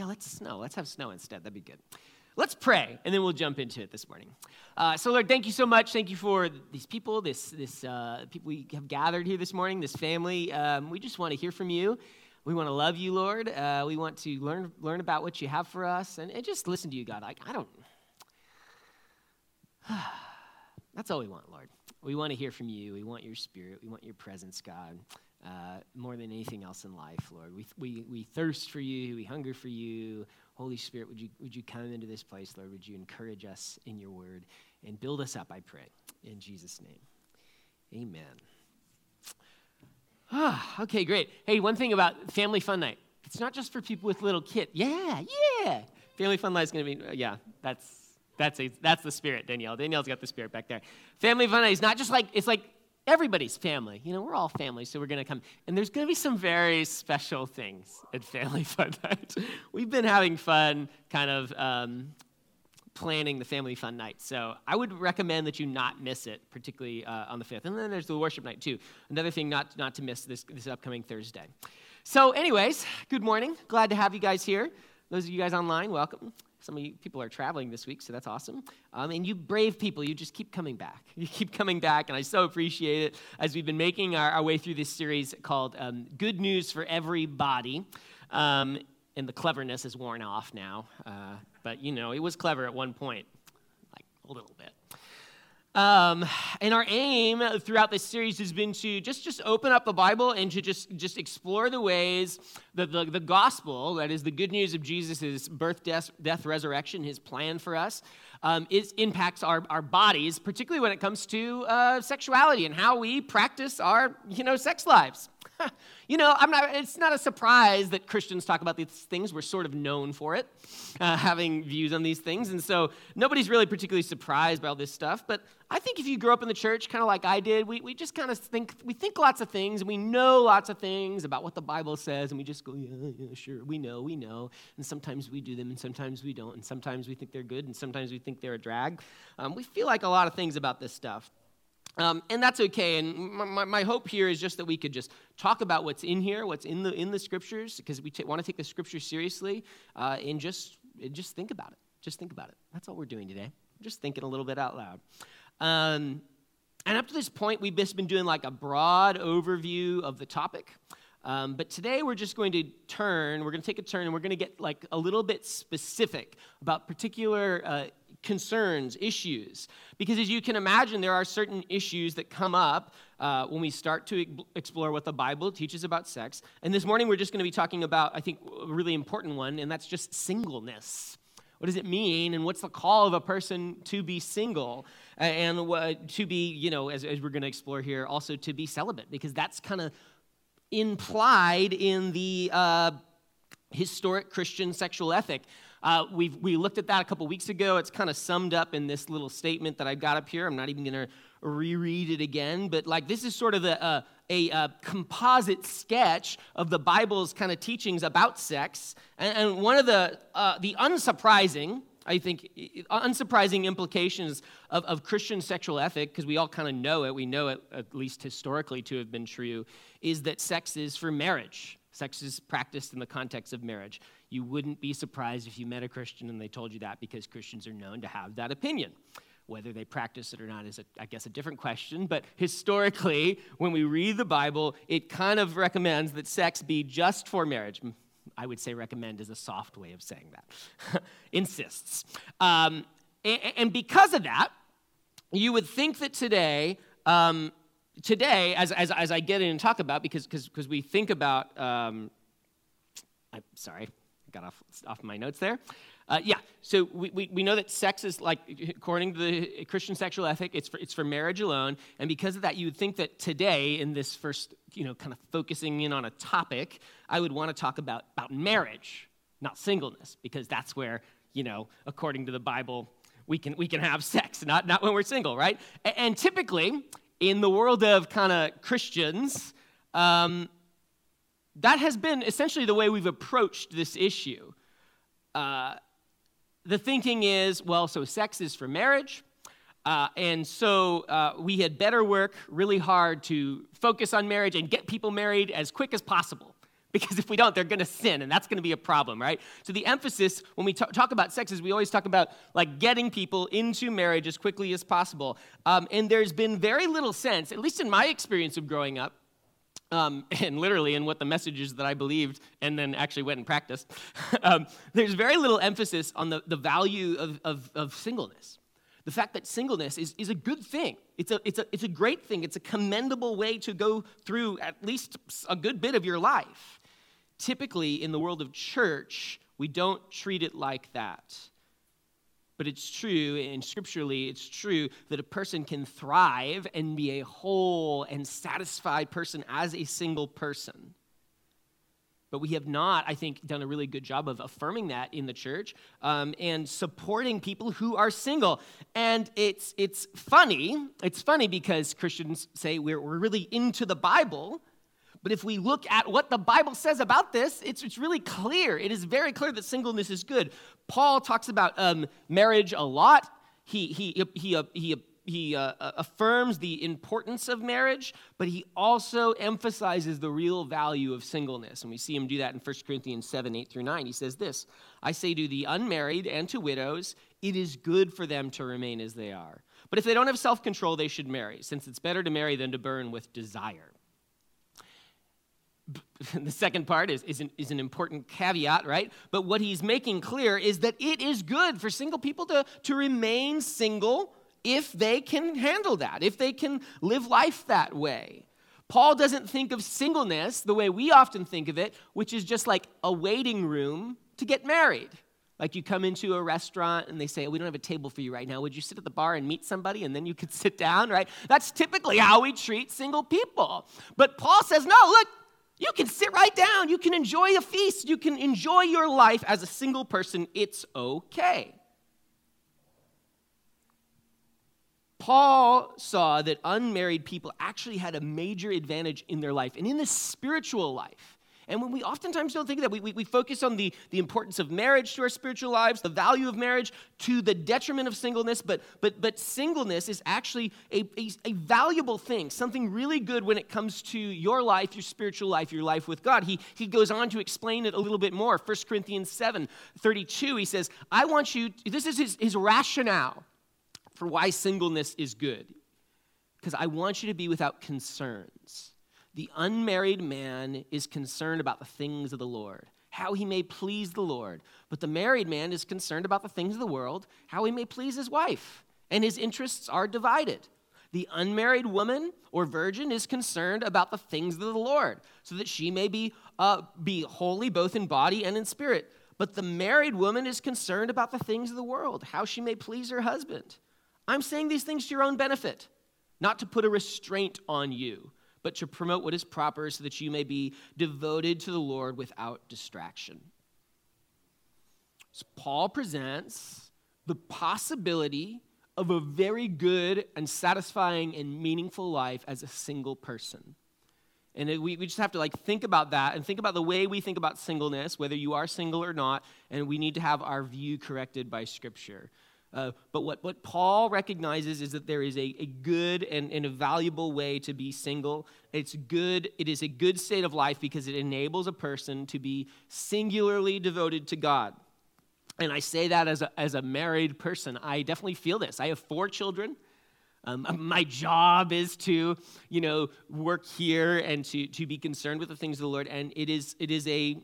Yeah, let's snow. Let's have snow instead. That'd be good. Let's pray, and then we'll jump into it this morning. Uh, so, Lord, thank you so much. Thank you for these people, this, this uh, people we have gathered here this morning, this family. Um, we just want to hear from you. We want to love you, Lord. Uh, we want to learn learn about what you have for us, and, and just listen to you, God. Like I don't. That's all we want, Lord. We want to hear from you. We want your spirit. We want your presence, God, uh, more than anything else in life, Lord. We, we, we thirst for you. We hunger for you. Holy Spirit, would you, would you come into this place, Lord? Would you encourage us in your word and build us up, I pray. In Jesus' name. Amen. Ah, okay, great. Hey, one thing about Family Fun Night. It's not just for people with little kids. Yeah, yeah. Family Fun Night is going to be, yeah, that's that's, a, that's the spirit, Danielle. Danielle's got the spirit back there. Family fun Night is not just like, it's like everybody's family. You know, we're all family, so we're going to come. And there's going to be some very special things at Family Fun Night. We've been having fun kind of um, planning the Family Fun Night. So I would recommend that you not miss it, particularly uh, on the 5th. And then there's the worship night, too. Another thing not, not to miss this, this upcoming Thursday. So, anyways, good morning. Glad to have you guys here. Those of you guys online, welcome. Some of you people are traveling this week, so that's awesome. Um, and you brave people, you just keep coming back. You keep coming back, and I so appreciate it as we've been making our, our way through this series called um, Good News for Everybody. Um, and the cleverness is worn off now. Uh, but, you know, it was clever at one point, like a little bit. Um, and our aim throughout this series has been to just, just open up the Bible and to just, just explore the ways that the, the gospel, that is the good news of Jesus' birth, death, death resurrection, his plan for us, um, is, impacts our, our bodies, particularly when it comes to uh, sexuality and how we practice our you know, sex lives. you know, not, it's not a surprise that Christians talk about these things. We're sort of known for it, uh, having views on these things. And so nobody's really particularly surprised by all this stuff. But I think if you grew up in the church, kind of like I did, we, we just kind of think, we think lots of things and we know lots of things about what the Bible says. And we just go, yeah, yeah, sure, we know, we know. And sometimes we do them and sometimes we don't. And sometimes we think they're good and sometimes we think they're a drag. Um, we feel like a lot of things about this stuff. Um, and that's okay. And my, my, hope here is just that we could just talk about what's in here, what's in the in the scriptures, because we t- want to take the scriptures seriously, uh, and just just think about it. Just think about it. That's all we're doing today. Just thinking a little bit out loud. Um, and up to this point, we've just been doing like a broad overview of the topic. Um, but today we're just going to turn, we're going to take a turn and we're going to get like a little bit specific about particular uh, concerns, issues. Because as you can imagine, there are certain issues that come up uh, when we start to explore what the Bible teaches about sex. And this morning, we're just going to be talking about, I think, a really important one, and that's just singleness. What does it mean, and what's the call of a person to be single, and uh, to be, you know, as, as we're going to explore here, also to be celibate, because that's kind of implied in the uh, historic Christian sexual ethic. Uh, we we looked at that a couple weeks ago. It's kind of summed up in this little statement that I've got up here. I'm not even going to reread it again, but like this is sort of a, a, a, a composite sketch of the Bible's kind of teachings about sex. And, and one of the, uh, the unsurprising, I think, unsurprising implications of, of Christian sexual ethic, because we all kind of know it, we know it at least historically to have been true, is that sex is for marriage. Sex is practiced in the context of marriage. You wouldn't be surprised if you met a Christian and they told you that because Christians are known to have that opinion. Whether they practice it or not is, a, I guess, a different question. But historically, when we read the Bible, it kind of recommends that sex be just for marriage. I would say recommend is a soft way of saying that. Insists. Um, and, and, because of that, you would think that today, um, today, as, as, as, I get in and talk about, because because we think about, um, I'm sorry, got off, off my notes there. Uh, yeah, so we, we, we know that sex is like, according to the Christian sexual ethic, it's for, it's for marriage alone. And because of that, you would think that today, in this first, you know, kind of focusing in on a topic, I would want to talk about, about marriage, not singleness, because that's where, you know, according to the Bible, we can, we can have sex, not, not when we're single, right? And, and typically, in the world of kind of Christians, um, that has been essentially the way we've approached this issue. Uh, the thinking is well, so sex is for marriage, uh, and so uh, we had better work really hard to focus on marriage and get people married as quick as possible Because if we don't, they're going to sin, and that's going to be a problem, right? So the emphasis when we talk, talk about sex is we always talk about like getting people into marriage as quickly as possible. Um, and there's been very little sense, at least in my experience of growing up, um, and literally in what the messages that I believed and then actually went and practiced, um, there's very little emphasis on the, the value of, of, of singleness. The fact that singleness is, is a good thing. It's a, it's, a, it's a great thing. It's a commendable way to go through at least a good bit of your life. Typically, in the world of church, we don't treat it like that. But it's true, and scripturally, it's true that a person can thrive and be a whole and satisfied person as a single person. But we have not, I think, done a really good job of affirming that in the church um, and supporting people who are single. And it's, it's funny. It's funny because Christians say we're, we're really into the Bible. But if we look at what the Bible says about this, it's, it's really clear. It is very clear that singleness is good. Paul talks about um, marriage a lot. He, he, he, uh, he, he uh, uh, affirms the importance of marriage, but he also emphasizes the real value of singleness. And we see him do that in 1 Corinthians 7 8 through 9. He says this I say to the unmarried and to widows, it is good for them to remain as they are. But if they don't have self control, they should marry, since it's better to marry than to burn with desire. the second part is, is an, is, an, important caveat, right? But what he's making clear is that it is good for single people to, to remain single if they can handle that, if they can live life that way. Paul doesn't think of singleness the way we often think of it, which is just like a waiting room to get married. Like you come into a restaurant and they say, oh, We don't have a table for you right now. Would you sit at the bar and meet somebody and then you could sit down, right? That's typically how we treat single people. But Paul says, No, look, you can sit right down. You can enjoy a feast. You can enjoy your life as a single person. It's okay. Paul saw that unmarried people actually had a major advantage in their life and in the spiritual life. And when we oftentimes don't think that, we, we, we, focus on the, the importance of marriage to our spiritual lives, the value of marriage to the detriment of singleness. But, but, but singleness is actually a, a, a valuable thing, something really good when it comes to your life, your spiritual life, your life with God. He, he goes on to explain it a little bit more. 1 Corinthians 7 32, he says, I want you, this is his, his rationale for why singleness is good. Because I want you to be without concerns. The unmarried man is concerned about the things of the Lord, how he may please the Lord. But the married man is concerned about the things of the world, how he may please his wife. And his interests are divided. The unmarried woman or virgin is concerned about the things of the Lord, so that she may be, uh, be holy both in body and in spirit. But the married woman is concerned about the things of the world, how she may please her husband. I'm saying these things to your own benefit, not to put a restraint on you but to promote what is proper so that you may be devoted to the Lord without distraction. So Paul presents the possibility of a very good and satisfying and meaningful life as a single person. And we, we just have to like think about that and think about the way we think about singleness, whether you are single or not, and we need to have our view corrected by Scripture. Uh, but what, what Paul recognizes is that there is a, a good and, and a valuable way to be single. It's good, it is a good state of life because it enables a person to be singularly devoted to God. And I say that as a, as a married person. I definitely feel this. I have four children. Um, my job is to, you know, work here and to, to be concerned with the things of the Lord. And it is, it is a.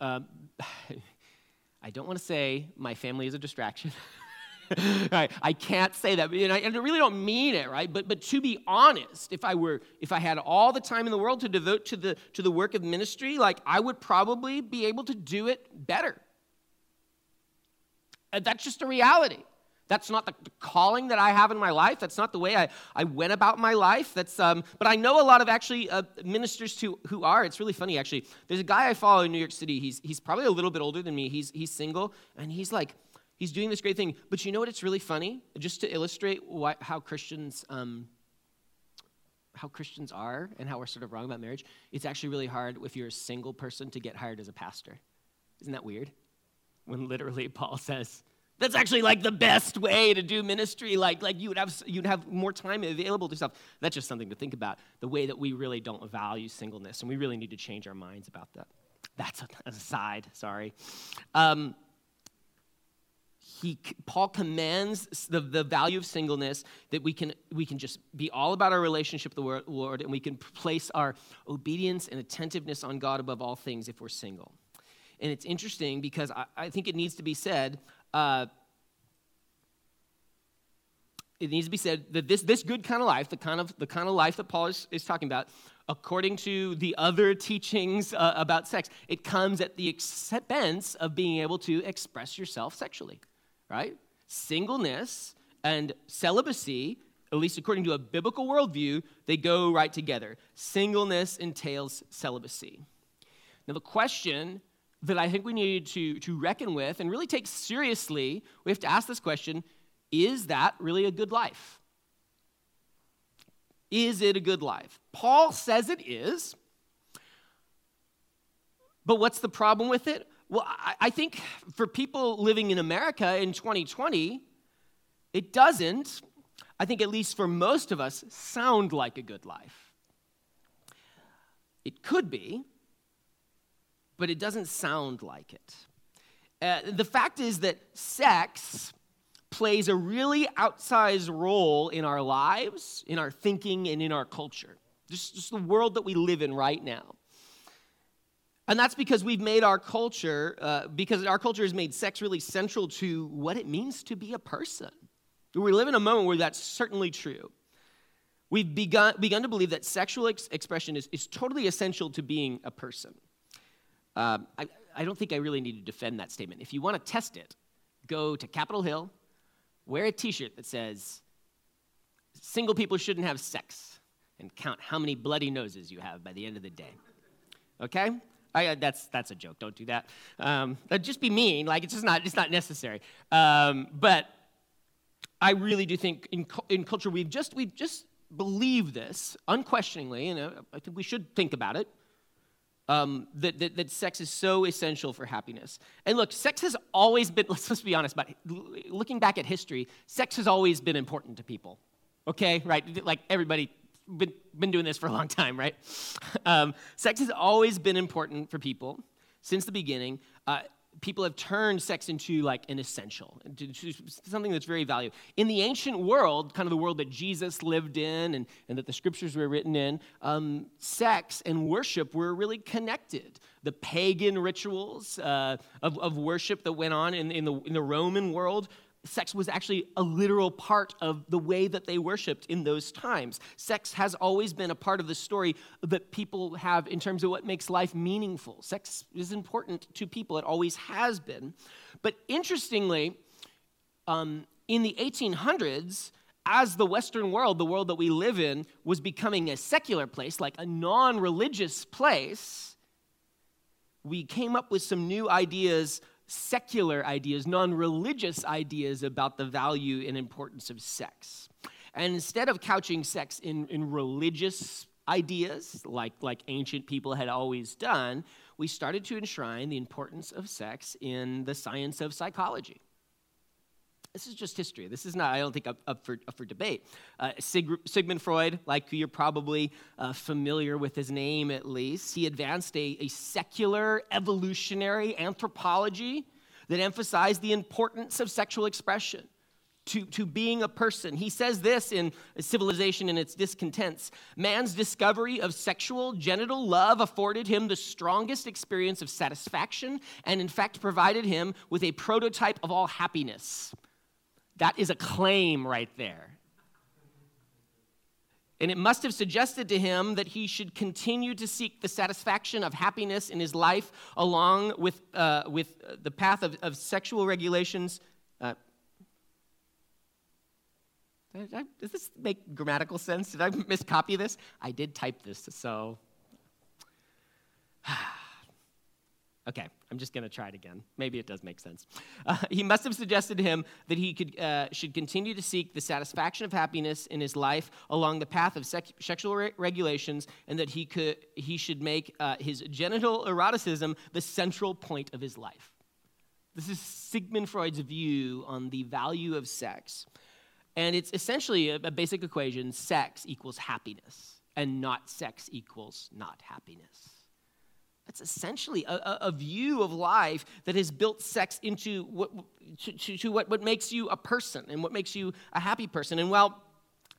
Uh, I don't want to say my family is a distraction. right? I can't say that, and I, and I, really don't mean it, right? But but to be honest, if I were if I had all the time in the world to devote to the to the work of ministry, like I would probably be able to do it better. That's just a reality. That's not the, the calling that I have in my life. That's not the way I, I went about my life. That's um, but I know a lot of actually uh, ministers who, who are. It's really funny actually. There's a guy I follow in New York City. He's he's probably a little bit older than me. He's he's single and he's like He's doing this great thing. But you know what? It's really funny, just to illustrate why, how Christians. Um, how Christians are and how we're sort of wrong about marriage, it's actually really hard if you're a single person to get hired as a pastor. Isn't that weird? When literally Paul says, that's actually like the best way to do ministry. Like, like you would have you'd have more time available to stuff. That's just something to think about. The way that we really don't value singleness, and we really need to change our minds about that. That's an aside, sorry. Um, he, Paul commands the, the value of singleness that we can, we can just be all about our relationship with the Lord and we can place our obedience and attentiveness on God above all things if we're single. And it's interesting because I, I think it needs to be said. Uh, it needs to be said that this, this good kind of life, the kind of, the kind of life that Paul is, is talking about, according to the other teachings uh, about sex, it comes at the expense of being able to express yourself sexually right? Singleness and celibacy, at least according to a biblical worldview, they go right together. Singleness entails celibacy. Now, the question that I think we need to, to reckon with and really take seriously, we have to ask this question is that really a good life? Is it a good life? Paul says it is. But what's the problem with it? Well, I, I think for people living in America in 2020, it doesn't, I think at least for most of us, sound like a good life. It could be, but it doesn't sound like it. Uh, the fact is that sex plays a really outsized role in our lives, in our thinking, and in our culture. Just, just the world that we live in right now. And that's because we've made our culture, uh, because our culture has made sex really central to what it means to be a person. We live in a moment where that's certainly true. We've begun, begun to believe that sexual ex- expression is, is totally essential to being a person. Um, I, I don't think I really need to defend that statement. If you want to test it, go to Capitol Hill, wear a t shirt that says, Single people shouldn't have sex, and count how many bloody noses you have by the end of the day. Okay? I, uh, that's, that's a joke. Don't do that. Um, just be mean. Like, it's just not, it's not necessary. Um, but I really do think in, in culture, we've just, we've just believed this unquestioningly, and uh, I think we should think about it, um, that, that, that, sex is so essential for happiness. And look, sex has always been, let's, let's be honest but looking back at history, sex has always been important to people. Okay, right? Like everybody been, been doing this for a long time, right? Um, sex has always been important for people since the beginning. Uh, people have turned sex into like an essential, something that's very valuable. In the ancient world, kind of the world that Jesus lived in and, and that the scriptures were written in, um, sex and worship were really connected. The pagan rituals uh, of, of worship that went on in, in, the, in the Roman world sex was actually a literal part of the way that they worshiped in those times. Sex has always been a part of the story that people have in terms of what makes life meaningful. Sex is important to people, it always has been. But interestingly, um, in the 1800s, as the Western world, the world that we live in, was becoming a secular place, like a non religious place, we came up with some new ideas secular ideas, non religious ideas about the value and importance of sex. And instead of couching sex in, in religious ideas, like, like ancient people had always done, we started to enshrine the importance of sex in the science of psychology. This is just history. This is not, I don't think, up, up, for, up for debate. Uh, Sig- Sigmund Freud, like you're probably uh, familiar with his name at least, he advanced a, a secular evolutionary anthropology that emphasized the importance of sexual expression. To, to being a person. He says this in Civilization and Its Discontents Man's discovery of sexual genital love afforded him the strongest experience of satisfaction and, in fact, provided him with a prototype of all happiness. That is a claim right there. And it must have suggested to him that he should continue to seek the satisfaction of happiness in his life along with, uh, with the path of, of sexual regulations. Uh, does this make grammatical sense? Did I miscopy this? I did type this, so. Okay, I'm just going to try it again. Maybe it does make sense. Uh, he must have suggested to him that he could, uh, should continue to seek the satisfaction of happiness in his life along the path of sexual re- regulations, and that he, could, he should make uh, his genital eroticism the central point of his life. This is Sigmund Freud's view on the value of sex. And it's essentially a, a basic equation sex equals happiness, and not sex equals not happiness. That's essentially a, a, view of life that has built sex into what, to, to, to what, what makes you a person and what makes you a happy person. And while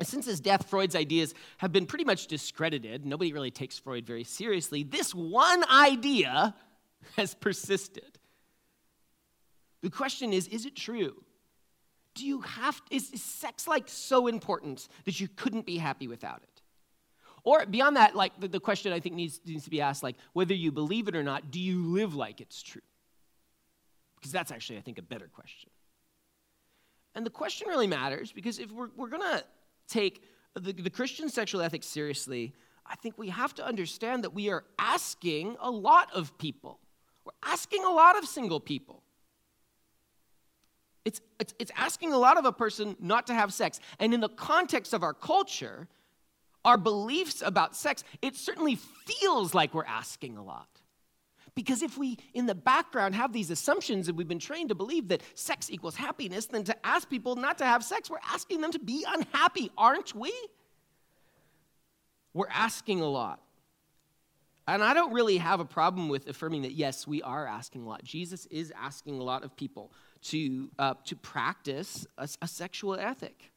since his death, Freud's ideas have been pretty much discredited. Nobody really takes Freud very seriously. This one idea has persisted. The question is is it true? Do you have, is, is sex like so important that you couldn't be happy without it? Or beyond that, like the, the question I think needs, needs to be asked, like whether you believe it or not, do you live like it's true? Because that's actually, I think, a better question. And the question really matters because if we're, we're going to take the, the Christian sexual ethics seriously, I think we have to understand that we are asking a lot of people. We're asking a lot of single people. It's, it's, it's asking a lot of a person not to have sex. And in the context of our culture, our beliefs about sex, it certainly feels like we're asking a lot. Because if we, in the background, have these assumptions and we've been trained to believe that sex equals happiness, then to ask people not to have sex, we're asking them to be unhappy, aren't we? We're asking a lot. And I don't really have a problem with affirming that, yes, we are asking a lot. Jesus is asking a lot of people to, uh, to practice a, a sexual ethic.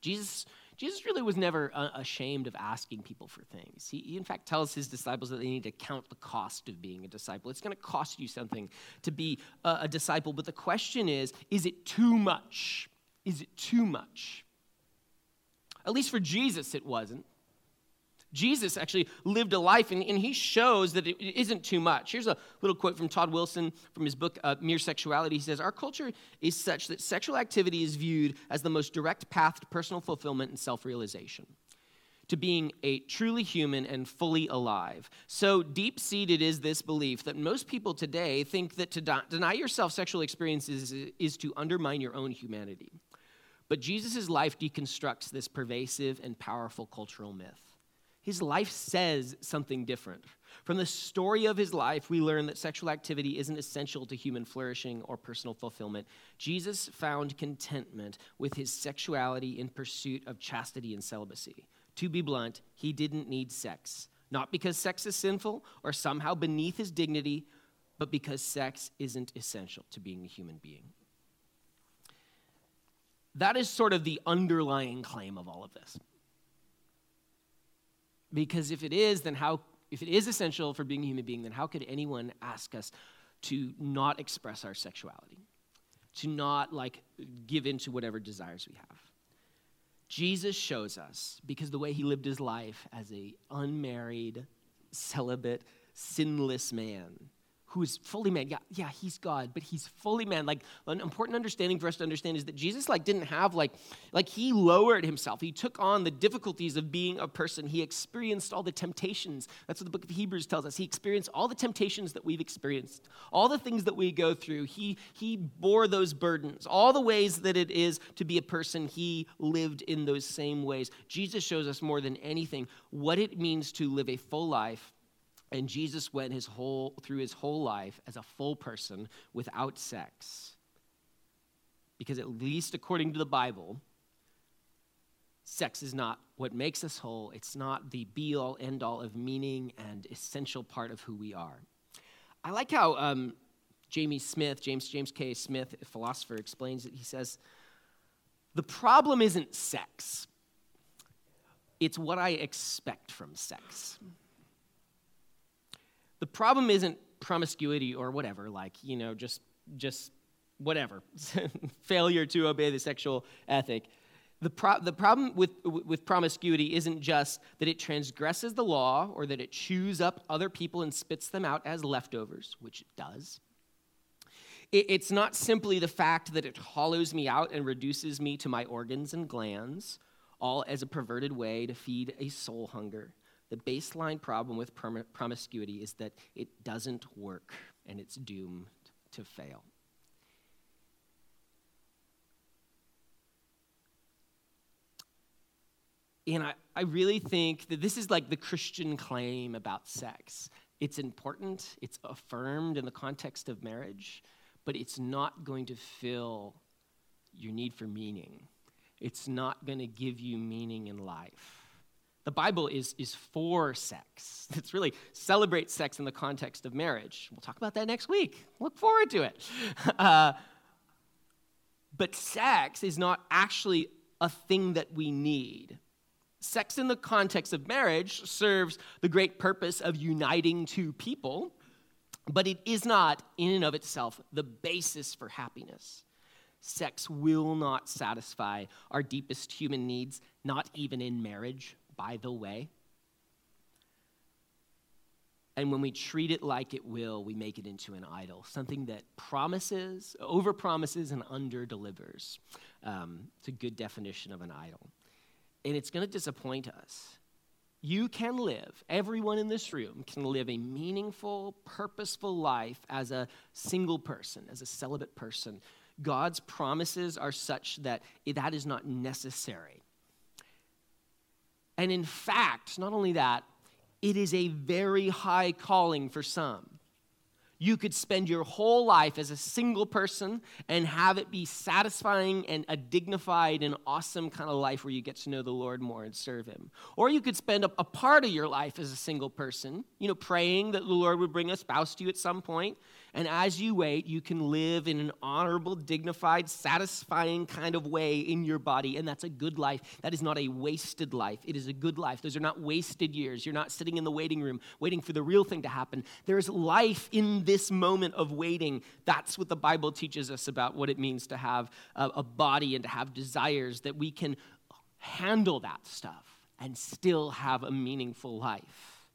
Jesus Jesus really was never uh, ashamed of asking people for things. He, in fact, tells his disciples that they need to count the cost of being a disciple. It's going to cost you something to be a, a disciple, but the question is is it too much? Is it too much? At least for Jesus, it wasn't. Jesus actually lived a life, and, and, he shows that it isn't too much. Here's a little quote from Todd Wilson from his book, uh, Mere Sexuality. He says, Our culture is such that sexual activity is viewed as the most direct path to personal fulfillment and self realization, to being a truly human and fully alive. So deep seated is this belief that most people today think that to deny yourself sexual experiences is, is to undermine your own humanity. But Jesus' life deconstructs this pervasive and powerful cultural myth. His life says something different. From the story of his life, we learn that sexual activity isn't essential to human flourishing or personal fulfillment. Jesus found contentment with his sexuality in pursuit of chastity and celibacy. To be blunt, he didn't need sex, not because sex is sinful or somehow beneath his dignity, but because sex isn't essential to being a human being. That is sort of the underlying claim of all of this. Because if it is, then how, if it is essential for being a human being, then how could anyone ask us to not express our sexuality? To not like give in to whatever desires we have? Jesus shows us, because the way he lived his life as a unmarried, celibate, sinless man, who is fully man. Yeah, yeah, he's God, but he's fully man. Like an important understanding for us to understand is that Jesus like didn't have like like he lowered himself. He took on the difficulties of being a person. He experienced all the temptations. That's what the book of Hebrews tells us. He experienced all the temptations that we've experienced. All the things that we go through. He he bore those burdens. All the ways that it is to be a person, he lived in those same ways. Jesus shows us more than anything what it means to live a full life and Jesus went his whole, through his whole life as a full person without sex. Because, at least according to the Bible, sex is not what makes us whole. It's not the be all, end all of meaning and essential part of who we are. I like how um, Jamie Smith, James, James K. Smith, a philosopher, explains it. He says, The problem isn't sex, it's what I expect from sex the problem isn't promiscuity or whatever, like, you know, just, just whatever, failure to obey the sexual ethic. The, pro- the problem with, with promiscuity isn't just that it transgresses the law or that it chews up other people and spits them out as leftovers, which it does. It, it's not simply the fact that it hollows me out and reduces me to my organs and glands, all as a perverted way to feed a soul hunger. The baseline problem with prom- promiscuity is that it doesn't work and it's doomed to fail. And I, I really think that this is like the Christian claim about sex. It's important, it's affirmed in the context of marriage, but it's not going to fill your need for meaning. It's not going to give you meaning in life The Bible is, is for sex. It's really celebrate sex in the context of marriage. We'll talk about that next week. Look forward to it. Uh, but sex is not actually a thing that we need. Sex in the context of marriage serves the great purpose of uniting two people, but it is not, in and of itself, the basis for happiness. Sex will not satisfy our deepest human needs, not even in marriage, by the way. And when we treat it like it will, we make it into an idol, something that promises, over promises, and under delivers. Um, it's a good definition of an idol. And it's going to disappoint us. You can live, everyone in this room can live a meaningful, purposeful life as a single person, as a celibate person. God's promises are such that that is not necessary. And in fact, not only that, it is a very high calling for some. You could spend your whole life as a single person and have it be satisfying and a dignified and awesome kind of life where you get to know the Lord more and serve Him. Or you could spend a, part of your life as a single person, you know, praying that the Lord would bring a spouse to you at some point and as you wait, you can live in an honorable, dignified, satisfying kind of way in your body. And that's a good life. That is not a wasted life. It is a good life. Those are not wasted years. You're not sitting in the waiting room waiting for the real thing to happen. There's life in this moment of waiting. That's what the Bible teaches us about what it means to have a body and to have desires, that we can handle that stuff and still have a meaningful life.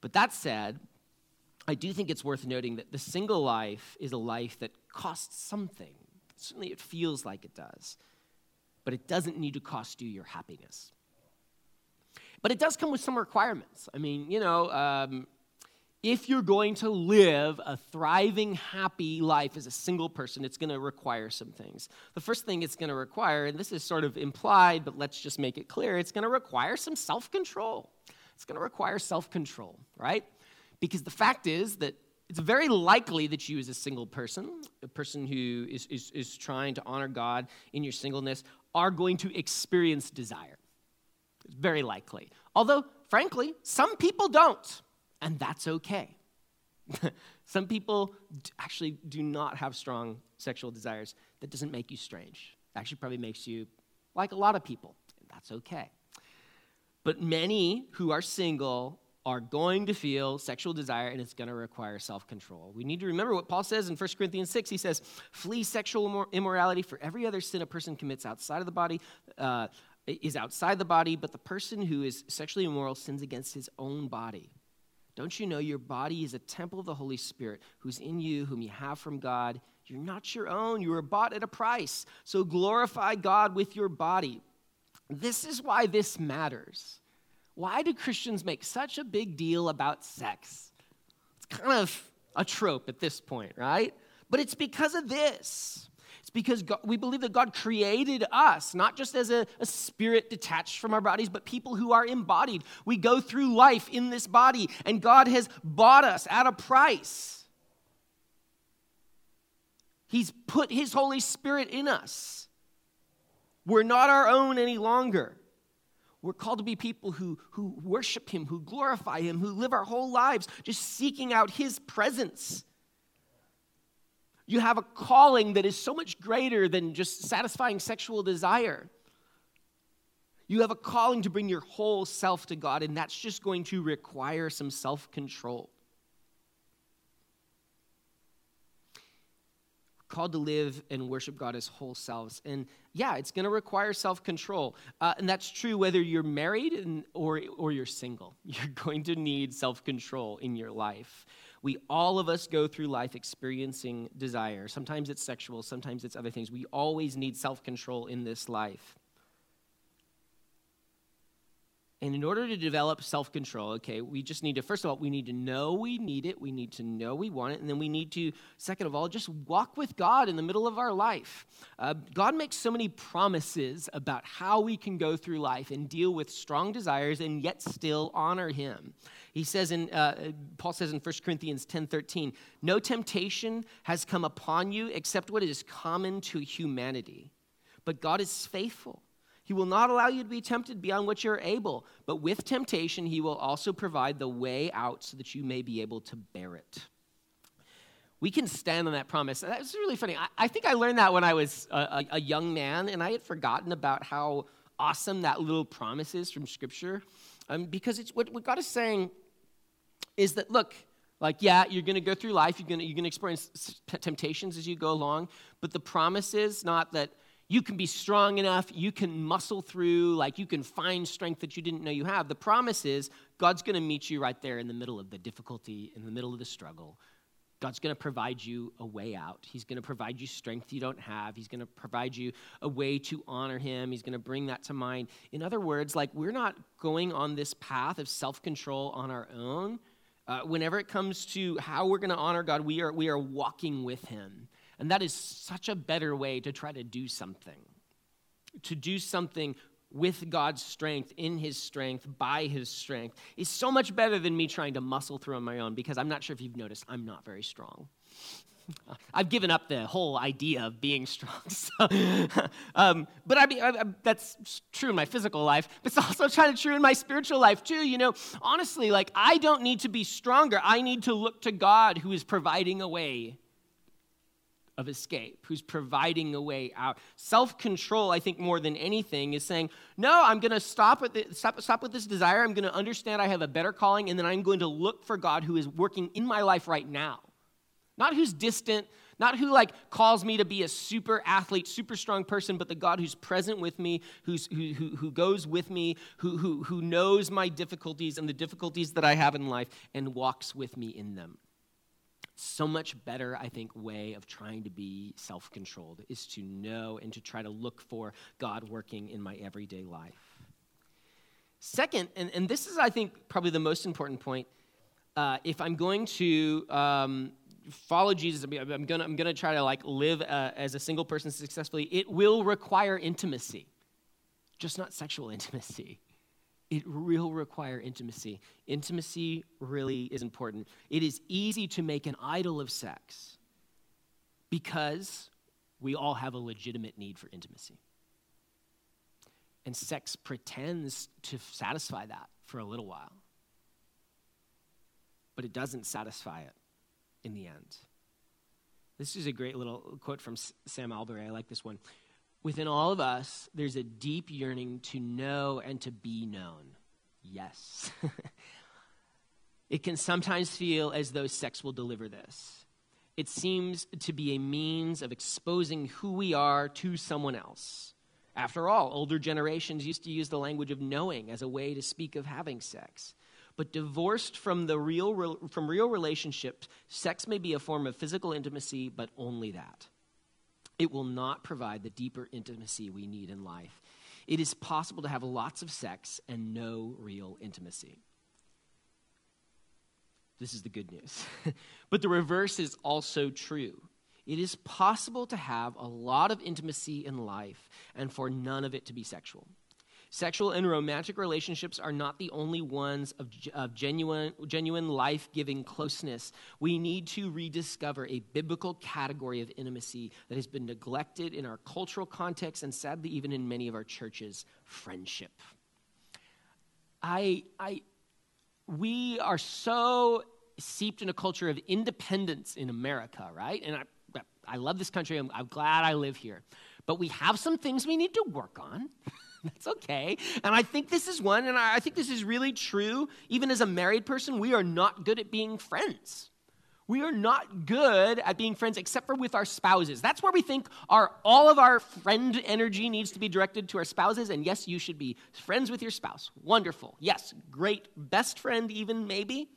But that said, I do think it's worth noting that the single life is a life that costs something. Certainly, it feels like it does, but it doesn't need to cost you your happiness. But it does come with some requirements. I mean, you know, um, if you're going to live a thriving, happy life as a single person, it's going to require some things. The first thing it's going to require, and this is sort of implied, but let's just make it clear, it's going to require some self control. It's going to require self control, right? Because the fact is that it's very likely that you, as a single person, a person who is, is, is trying to honor God in your singleness, are going to experience desire. It's very likely. Although, frankly, some people don't, and that's okay. some people actually do not have strong sexual desires. That doesn't make you strange. Actually, probably makes you like a lot of people, and that's okay. But many who are single are going to feel sexual desire and it's going to require self control. We need to remember what Paul says in 1 Corinthians 6. He says, Flee sexual immorality, for every other sin a person commits outside of the body uh, is outside the body, but the person who is sexually immoral sins against his own body. Don't you know your body is a temple of the Holy Spirit who's in you, whom you have from God? You're not your own, you were bought at a price. So glorify God with your body. This is why this matters. Why do Christians make such a big deal about sex? It's kind of a trope at this point, right? But it's because of this. It's because God, we believe that God created us, not just as a, a, spirit detached from our bodies, but people who are embodied. We go through life in this body, and God has bought us at a price. He's put His Holy Spirit in us. We're not our own any longer. We're called to be people who, who worship Him, who glorify Him, who live our whole lives just seeking out His presence. You have a calling that is so much greater than just satisfying sexual desire. You have a calling to bring your whole self to God, and that's just going to require some self control. Called to live and worship God as whole selves. And yeah, it's going to require self control. Uh, and that's true whether you're married and, or, or you're single. You're going to need self control in your life. We all of us go through life experiencing desire. Sometimes it's sexual, sometimes it's other things. We always need self control in this life. And in order to develop self control, okay, we just need to, first of all, we need to know we need it. We need to know we want it. And then we need to, second of all, just walk with God in the middle of our life. Uh, God makes so many promises about how we can go through life and deal with strong desires and yet still honor Him. He says in, uh, Paul says in 1 Corinthians 10 13, no temptation has come upon you except what is common to humanity. But God is faithful He will not allow you to be tempted beyond what you're able, but with temptation, He will also provide the way out so that you may be able to bear it. We can stand on that promise. That's really funny. I, I think I learned that when I was a, a, a young man, and I had forgotten about how awesome that little promise is from Scripture. Um, because it's, what, what God is saying is that, look, like, yeah, you're going to go through life, you're going you're to experience temptations as you go along, but the promise is not that you can be strong enough, you can muscle through, like you can find strength that you didn't know you have. The promise is God's going to meet you right there in the middle of the difficulty, in the middle of the struggle. God's going to provide you a way out. He's going to provide you strength you don't have. He's going to provide you a way to honor Him. He's going to bring that to mind. In other words, like we're not going on this path of self control on our own. Uh, whenever it comes to how we're going to honor God, we are, we are walking with Him. And that is such a better way to try to do something. To do something with God's strength, in His strength, by His strength, is so much better than me trying to muscle through on my own because I'm not sure if you've noticed, I'm not very strong. I've given up the whole idea of being strong. So, um, but I mean, I, I, that's true in my physical life, but it's also kind of true in my spiritual life too. You know, honestly, like I don't need to be stronger. I need to look to God who is providing a way of escape, who's providing a way out. Self control, I think, more than anything, is saying, No, I'm going to stop, with stop, stop with this desire. I'm going to understand I have a better calling, and then I'm going to look for God who is working in my life right now. Not who's distant, not who like calls me to be a super athlete, super strong person, but the God who's present with me, who's, who, who, who goes with me, who, who, who knows my difficulties and the difficulties that I have in life and walks with me in them so much better, I think, way of trying to be self controlled is to know and to try to look for God working in my everyday life. Second, and, and this is, I think, probably the most important point, uh, if I'm going to um, follow Jesus, I'm going to I'm gonna try to like live uh, as a single person successfully, it will require intimacy, just not sexual intimacy it will require intimacy. Intimacy really is important. It is easy to make an idol of sex because we all have a legitimate need for intimacy. And sex pretends to satisfy that for a little while, but it doesn't satisfy it in the end. This is a great little quote from Sam Allberry. I like this one. Within all of us, there's a deep yearning to know and to be known. Yes. it can sometimes feel as though sex will deliver this. It seems to be a means of exposing who we are to someone else. After all, older generations used to use the language of knowing as a way to speak of having sex. But divorced from, the real, from real relationships, sex may be a form of physical intimacy, but only that it will not provide the deeper intimacy we need in life. It is possible to have lots of sex and no real intimacy. This is the good news. but the reverse is also true. It is possible to have a lot of intimacy in life and for none of it to be sexual. Sexual and romantic relationships are not the only ones of, of genuine, genuine life giving closeness. We need to rediscover a biblical category of intimacy that has been neglected in our cultural context and sadly, even in many of our churches friendship. I, I, we are so seeped in a culture of independence in America, right? And I, I love this country. I'm, I'm glad I live here. But we have some things we need to work on. That's okay. And I think this is one, and I think this is really true. Even as a married person, we are not good at being friends. We are not good at being friends except for with our spouses. That's where we think our, all of our friend energy needs to be directed to our spouses. And yes, you should be friends with your spouse. Wonderful. Yes, great. Best friend, even maybe.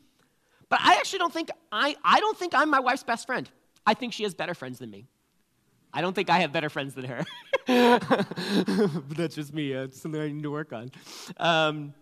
But I actually don't think I, I don't think I'm my wife's best friend. I think she has better friends than me. I don't think I have better friends than her. but that's just me. It's something I need to work on. Um,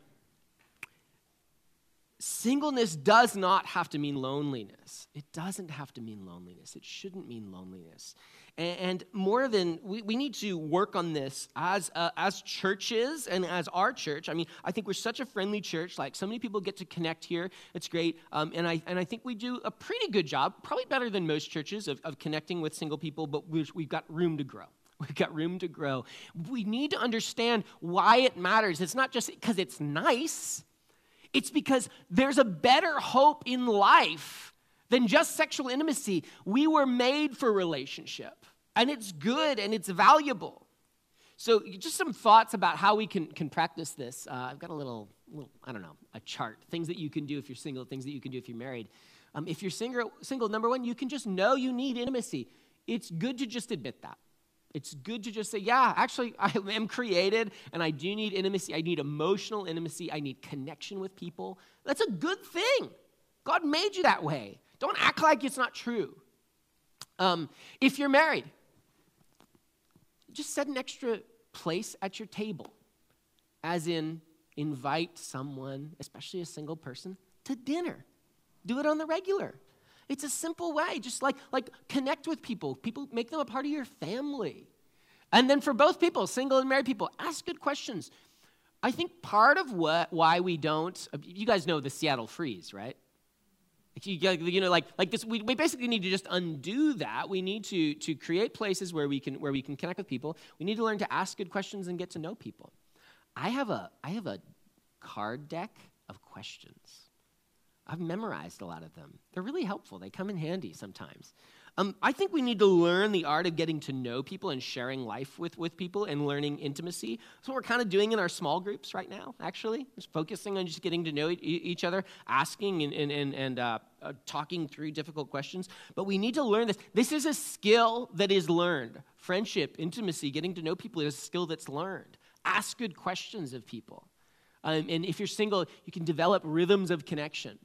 singleness does not have to mean loneliness. It doesn't have to mean loneliness. It shouldn't mean loneliness. And, more than, we, we need to work on this as, uh, as churches and as our church. I mean, I think we're such a friendly church. Like, so many people get to connect here. It's great. Um, and, I, and I think we do a pretty good job, probably better than most churches, of, of connecting with single people, but we've got room to grow. We've got room to grow. We need to understand why it matters. It's not just because it's nice, it's because there's a better hope in life than just sexual intimacy. We were made for relationship, and it's good and it's valuable. So, just some thoughts about how we can, can practice this. Uh, I've got a little, little, I don't know, a chart. Things that you can do if you're single, things that you can do if you're married. Um, if you're single, single, number one, you can just know you need intimacy. It's good to just admit that. It's good to just say, yeah, actually, I am created and I do need intimacy. I need emotional intimacy. I need connection with people. That's a good thing. God made you that way. Don't act like it's not true. Um, if you're married, just set an extra place at your table, as in invite someone, especially a single person, to dinner. Do it on the regular. It's a simple way. Just like, like connect with people. People make them a part of your family. And then for both people, single and married people, ask good questions. I think part of what why we don't, uh, you guys know the Seattle freeze, right? You know, like, like this, we, we basically need to just undo that. We need to, to create places where we, can, where we can connect with people. We need to learn to ask good questions and get to know people. I have a, I have a card deck of questions. I've memorized a lot of them. They're really helpful, they come in handy sometimes. Um, I think we need to learn the art of getting to know people and sharing life with, with people and learning intimacy. That's what we're kind of doing in our small groups right now, actually. Just focusing on just getting to know each other, asking and, and, and, and uh, uh, talking through difficult questions. But we need to learn this. This is a skill that is learned. Friendship, intimacy, getting to know people is a skill that's learned. Ask good questions of people. Um, and if you're single, you can develop rhythms of connection.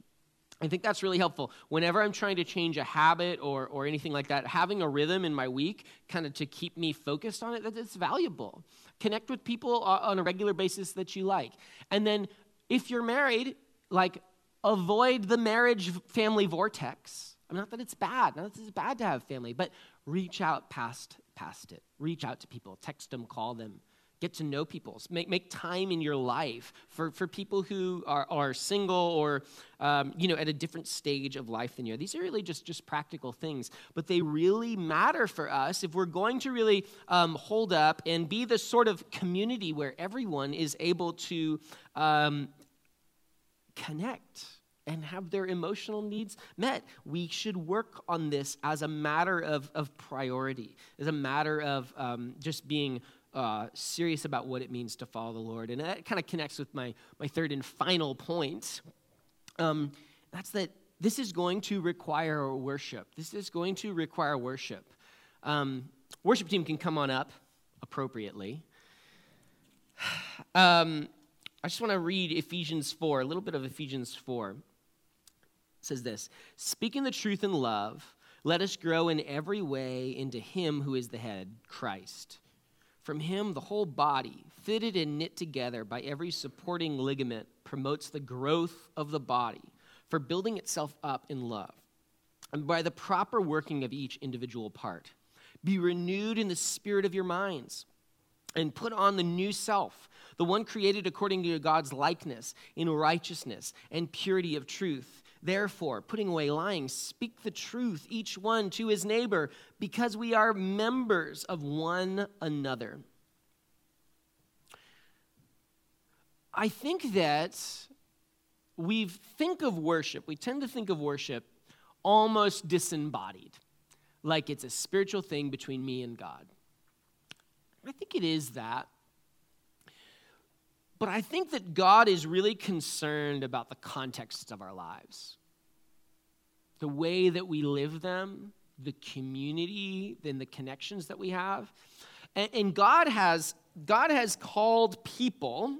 I think that's really helpful. Whenever I'm trying to change a habit or, or anything like that, having a rhythm in my week kind of to keep me focused on it, that it's valuable. Connect with people on a regular basis that you like. And then if you're married, like avoid the marriage family vortex. I mean, not that it's bad, not that it's bad to have family, but reach out past, past it. Reach out to people, text them, call them get to know people make, make time in your life for, for people who are, are single or um, you know at a different stage of life than you these are really just, just practical things but they really matter for us if we're going to really um, hold up and be the sort of community where everyone is able to um, connect and have their emotional needs met. We should work on this as a matter of, of priority, as a matter of um, just being uh, serious about what it means to follow the Lord. And that kind of connects with my, my third and final point. Um, that's that this is going to require worship. This is going to require worship. Um, worship team can come on up appropriately. Um, I just want to read Ephesians 4, a little bit of Ephesians 4. It says this Speaking the truth in love, let us grow in every way into Him who is the head, Christ from him, the whole body, fitted and knit together by every supporting ligament, promotes the growth of the body for building itself up in love. And by the proper working of each individual part, be renewed in the spirit of your minds and put on the new self, the one created according to God's likeness, in righteousness and purity of truth. Therefore, putting away lying, speak the truth, each one to his neighbor, because we are members of one another. I think that we think of worship, we tend to think of worship almost disembodied, like it's a spiritual thing between me and God. I think it is that. But I think that God is really concerned about the context of our lives, the way that we live them, the community, and the connections that we have. And, and God has God has called people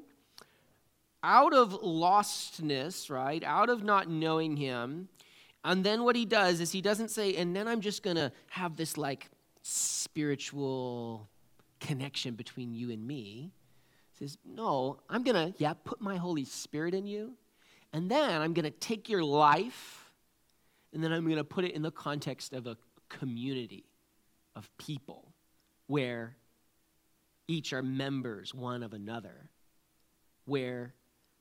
out of lostness, right? Out of not knowing Him. And then what He does is He doesn't say, and then I'm just going to have this like spiritual connection between you and me says, No, I'm going to, yeah, put my Holy Spirit in you. And then I'm going to take your life and then I'm going to put it in the context of a community of people where each are members one of another, where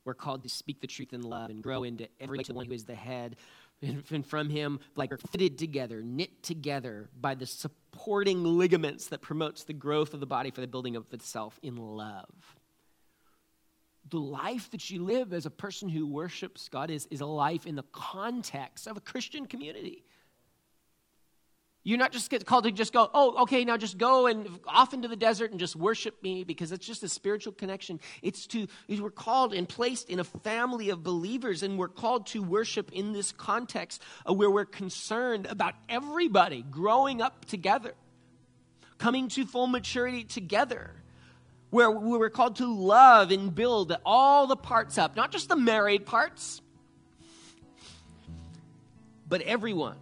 we're called to speak the truth in love and grow into every one who is the head. And from him, like, fitted together, knit together by the supporting ligaments that promotes the growth of the body for the building of itself in love. The life that you live as a person who worships God is, is a life in the context of a Christian community. You're not just called to just go, oh, okay, now just go and off into the desert and just worship me because it's just a spiritual connection. It's to, we're called and placed in a family of believers and we're called to worship in this context where we're concerned about everybody growing up together, coming to full maturity together. Where we're called to love and build all the parts up, not just the married parts, but everyone,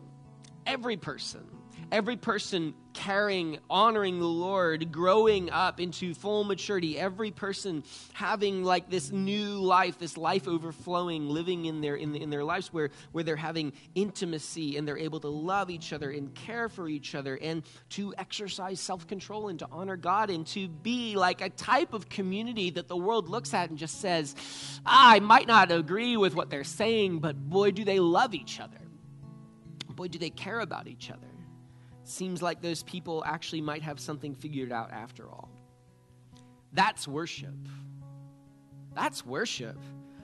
every person every person carrying, honoring the Lord, growing up into full maturity, every person having like this new life, this life overflowing, living in their, in, in their lives where, where they're having intimacy and they're able to love each other and care for each other and to exercise self control and to honor God and to be like a type of community that the world looks at and just says, ah, I might not agree with what they're saying, but boy, do they love each other. Boy, do they care about each other seems like those people actually might have something figured out after all. That's worship. That's worship.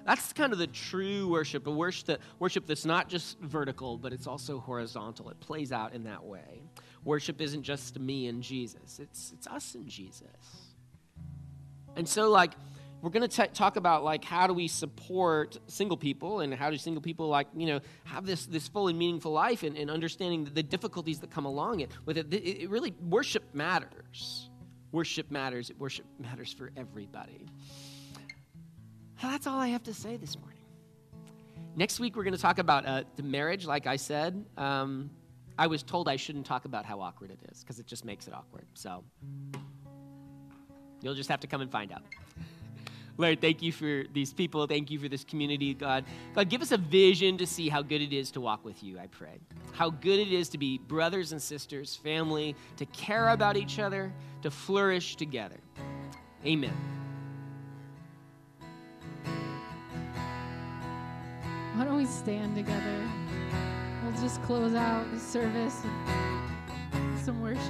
That's kind of the true worship, a worship, that, worship that's not just vertical, but it's also horizontal. It plays out in that way. Worship isn't just me and Jesus, it's, it's us and Jesus. And so, like, we're going to talk about like how do we support single people and how do single people like you know have this this full and meaningful life and, and understanding the difficulties that come along it with it, it, really worship matters. Worship matters. Worship matters for everybody. That's all i have to say this morning. Next week we're going to talk about uh, the marriage. Like i said um, i was told i shouldn't talk about how awkward it is because it just makes it awkward. So you'll just have to come and find out Lord, thank you for these people. Thank you for this community, God. God, give us a vision to see how good it is to walk with you, I pray. How good it is to be brothers and sisters, family, to care about each other, to flourish together. Amen. Why don't we stand together? We'll just close out the service with some worship.